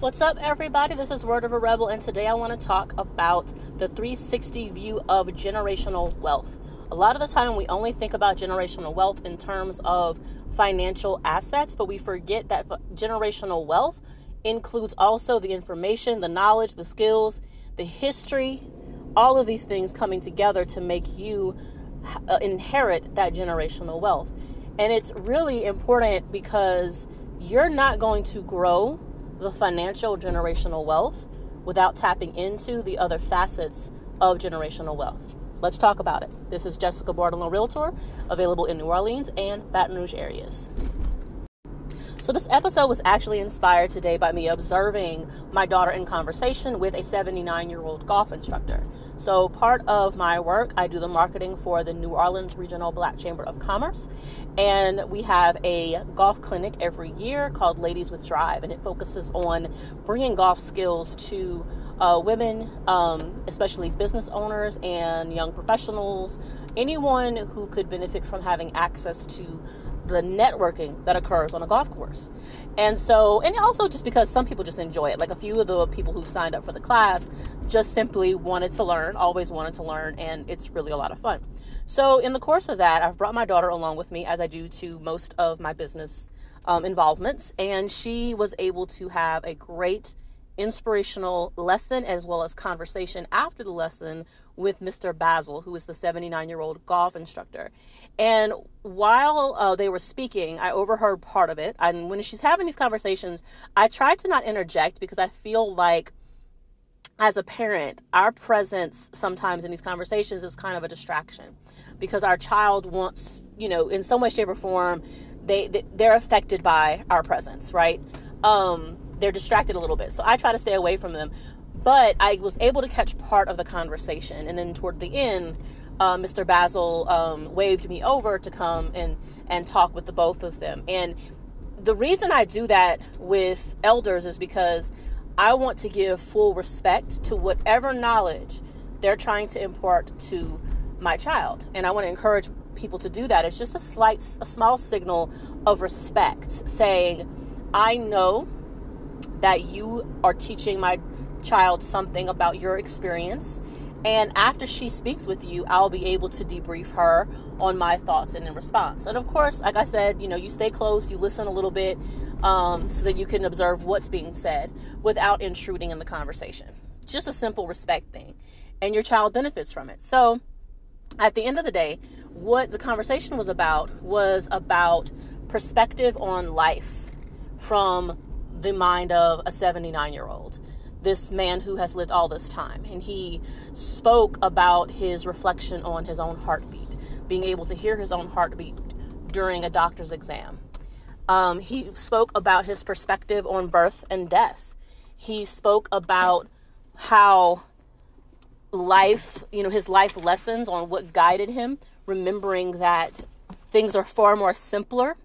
What's up, everybody? This is Word of a Rebel, and today I want to talk about the 360 view of generational wealth. A lot of the time, we only think about generational wealth in terms of financial assets, but we forget that generational wealth includes also the information, the knowledge, the skills, the history, all of these things coming together to make you uh, inherit that generational wealth. And it's really important because you're not going to grow the financial generational wealth without tapping into the other facets of generational wealth. Let's talk about it. This is Jessica Bartolone Realtor, available in New Orleans and Baton Rouge areas. So, this episode was actually inspired today by me observing my daughter in conversation with a 79 year old golf instructor. So, part of my work, I do the marketing for the New Orleans Regional Black Chamber of Commerce. And we have a golf clinic every year called Ladies with Drive, and it focuses on bringing golf skills to uh, women, um, especially business owners and young professionals, anyone who could benefit from having access to the networking that occurs on a golf course. And so, and also just because some people just enjoy it. Like a few of the people who signed up for the class just simply wanted to learn, always wanted to learn, and it's really a lot of fun. So, in the course of that, I've brought my daughter along with me as I do to most of my business um, involvements, and she was able to have a great inspirational lesson as well as conversation after the lesson with Mr. Basil, who is the 79 year old golf instructor. And while uh, they were speaking, I overheard part of it. And when she's having these conversations, I try to not interject because I feel like as a parent, our presence sometimes in these conversations is kind of a distraction because our child wants, you know, in some way, shape, or form, they, they are affected by our presence, right? Um, they're distracted a little bit. So I try to stay away from them. But I was able to catch part of the conversation. And then toward the end, uh, Mr. Basil um, waved me over to come and, and talk with the both of them. And the reason I do that with elders is because I want to give full respect to whatever knowledge they're trying to impart to my child. And I want to encourage people to do that. It's just a slight, a small signal of respect saying, I know that you are teaching my child something about your experience. And after she speaks with you, I'll be able to debrief her on my thoughts and in response. And of course, like I said, you know, you stay close, you listen a little bit um, so that you can observe what's being said without intruding in the conversation. Just a simple respect thing. And your child benefits from it. So at the end of the day, what the conversation was about was about perspective on life from the mind of a 79 year old, this man who has lived all this time. And he spoke about his reflection on his own heartbeat, being able to hear his own heartbeat during a doctor's exam. Um, he spoke about his perspective on birth and death. He spoke about how life, you know, his life lessons on what guided him, remembering that things are far more simpler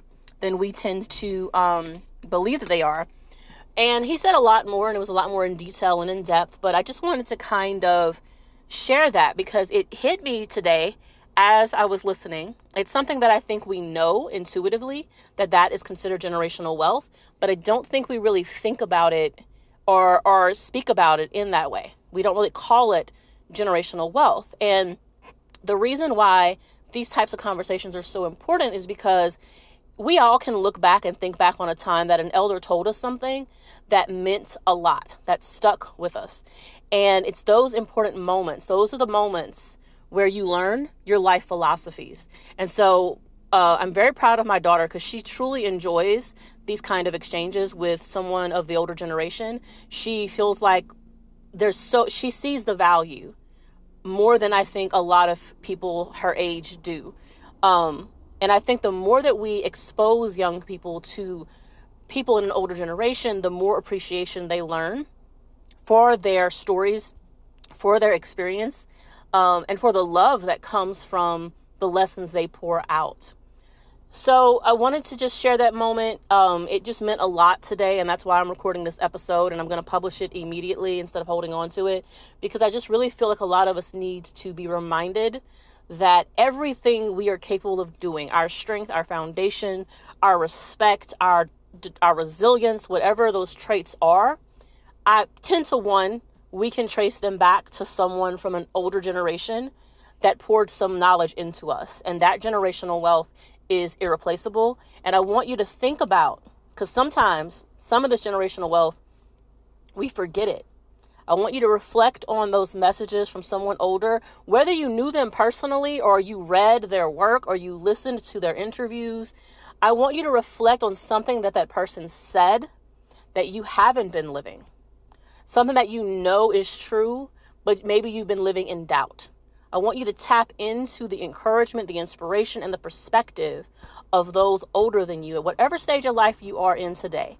than we tend to um, believe that they are. And he said a lot more, and it was a lot more in detail and in depth, but I just wanted to kind of share that because it hit me today as I was listening. It's something that I think we know intuitively that that is considered generational wealth, but I don't think we really think about it or or speak about it in that way. We don't really call it generational wealth. And the reason why these types of conversations are so important is because we all can look back and think back on a time that an elder told us something that meant a lot, that stuck with us. And it's those important moments, those are the moments where you learn your life philosophies. And so uh, I'm very proud of my daughter because she truly enjoys these kind of exchanges with someone of the older generation. She feels like there's so, she sees the value more than I think a lot of people her age do. Um, and I think the more that we expose young people to people in an older generation, the more appreciation they learn for their stories, for their experience, um, and for the love that comes from the lessons they pour out. So I wanted to just share that moment. Um, it just meant a lot today, and that's why I'm recording this episode, and I'm going to publish it immediately instead of holding on to it because I just really feel like a lot of us need to be reminded that everything we are capable of doing, our strength, our foundation, our respect, our our resilience, whatever those traits are, I 10 to 1, we can trace them back to someone from an older generation that poured some knowledge into us. And that generational wealth is irreplaceable. And I want you to think about, because sometimes some of this generational wealth, we forget it. I want you to reflect on those messages from someone older, whether you knew them personally or you read their work or you listened to their interviews. I want you to reflect on something that that person said that you haven't been living, something that you know is true, but maybe you've been living in doubt. I want you to tap into the encouragement, the inspiration, and the perspective of those older than you at whatever stage of life you are in today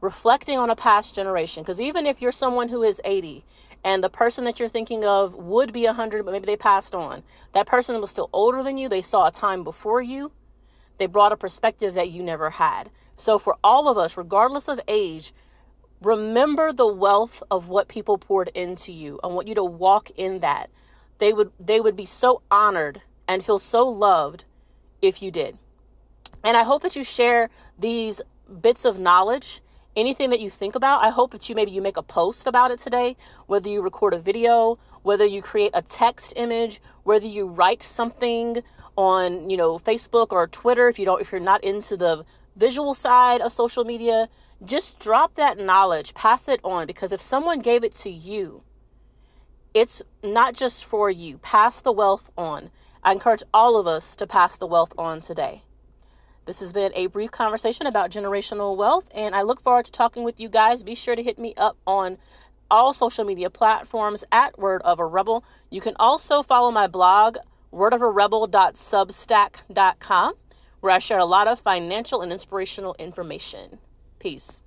reflecting on a past generation. Because even if you're someone who is 80 and the person that you're thinking of would be 100, but maybe they passed on, that person was still older than you, they saw a time before you, they brought a perspective that you never had. So, for all of us, regardless of age, remember the wealth of what people poured into you. I want you to walk in that. They would they would be so honored and feel so loved if you did. And I hope that you share these bits of knowledge anything that you think about i hope that you maybe you make a post about it today whether you record a video whether you create a text image whether you write something on you know facebook or twitter if you don't if you're not into the visual side of social media just drop that knowledge pass it on because if someone gave it to you it's not just for you. Pass the wealth on. I encourage all of us to pass the wealth on today this has been a brief conversation about generational wealth, and I look forward to talking with you guys. Be sure to hit me up on all social media platforms at Word of a Rebel. You can also follow my blog, wordofarebel.substack.com, where I share a lot of financial and inspirational information. Peace.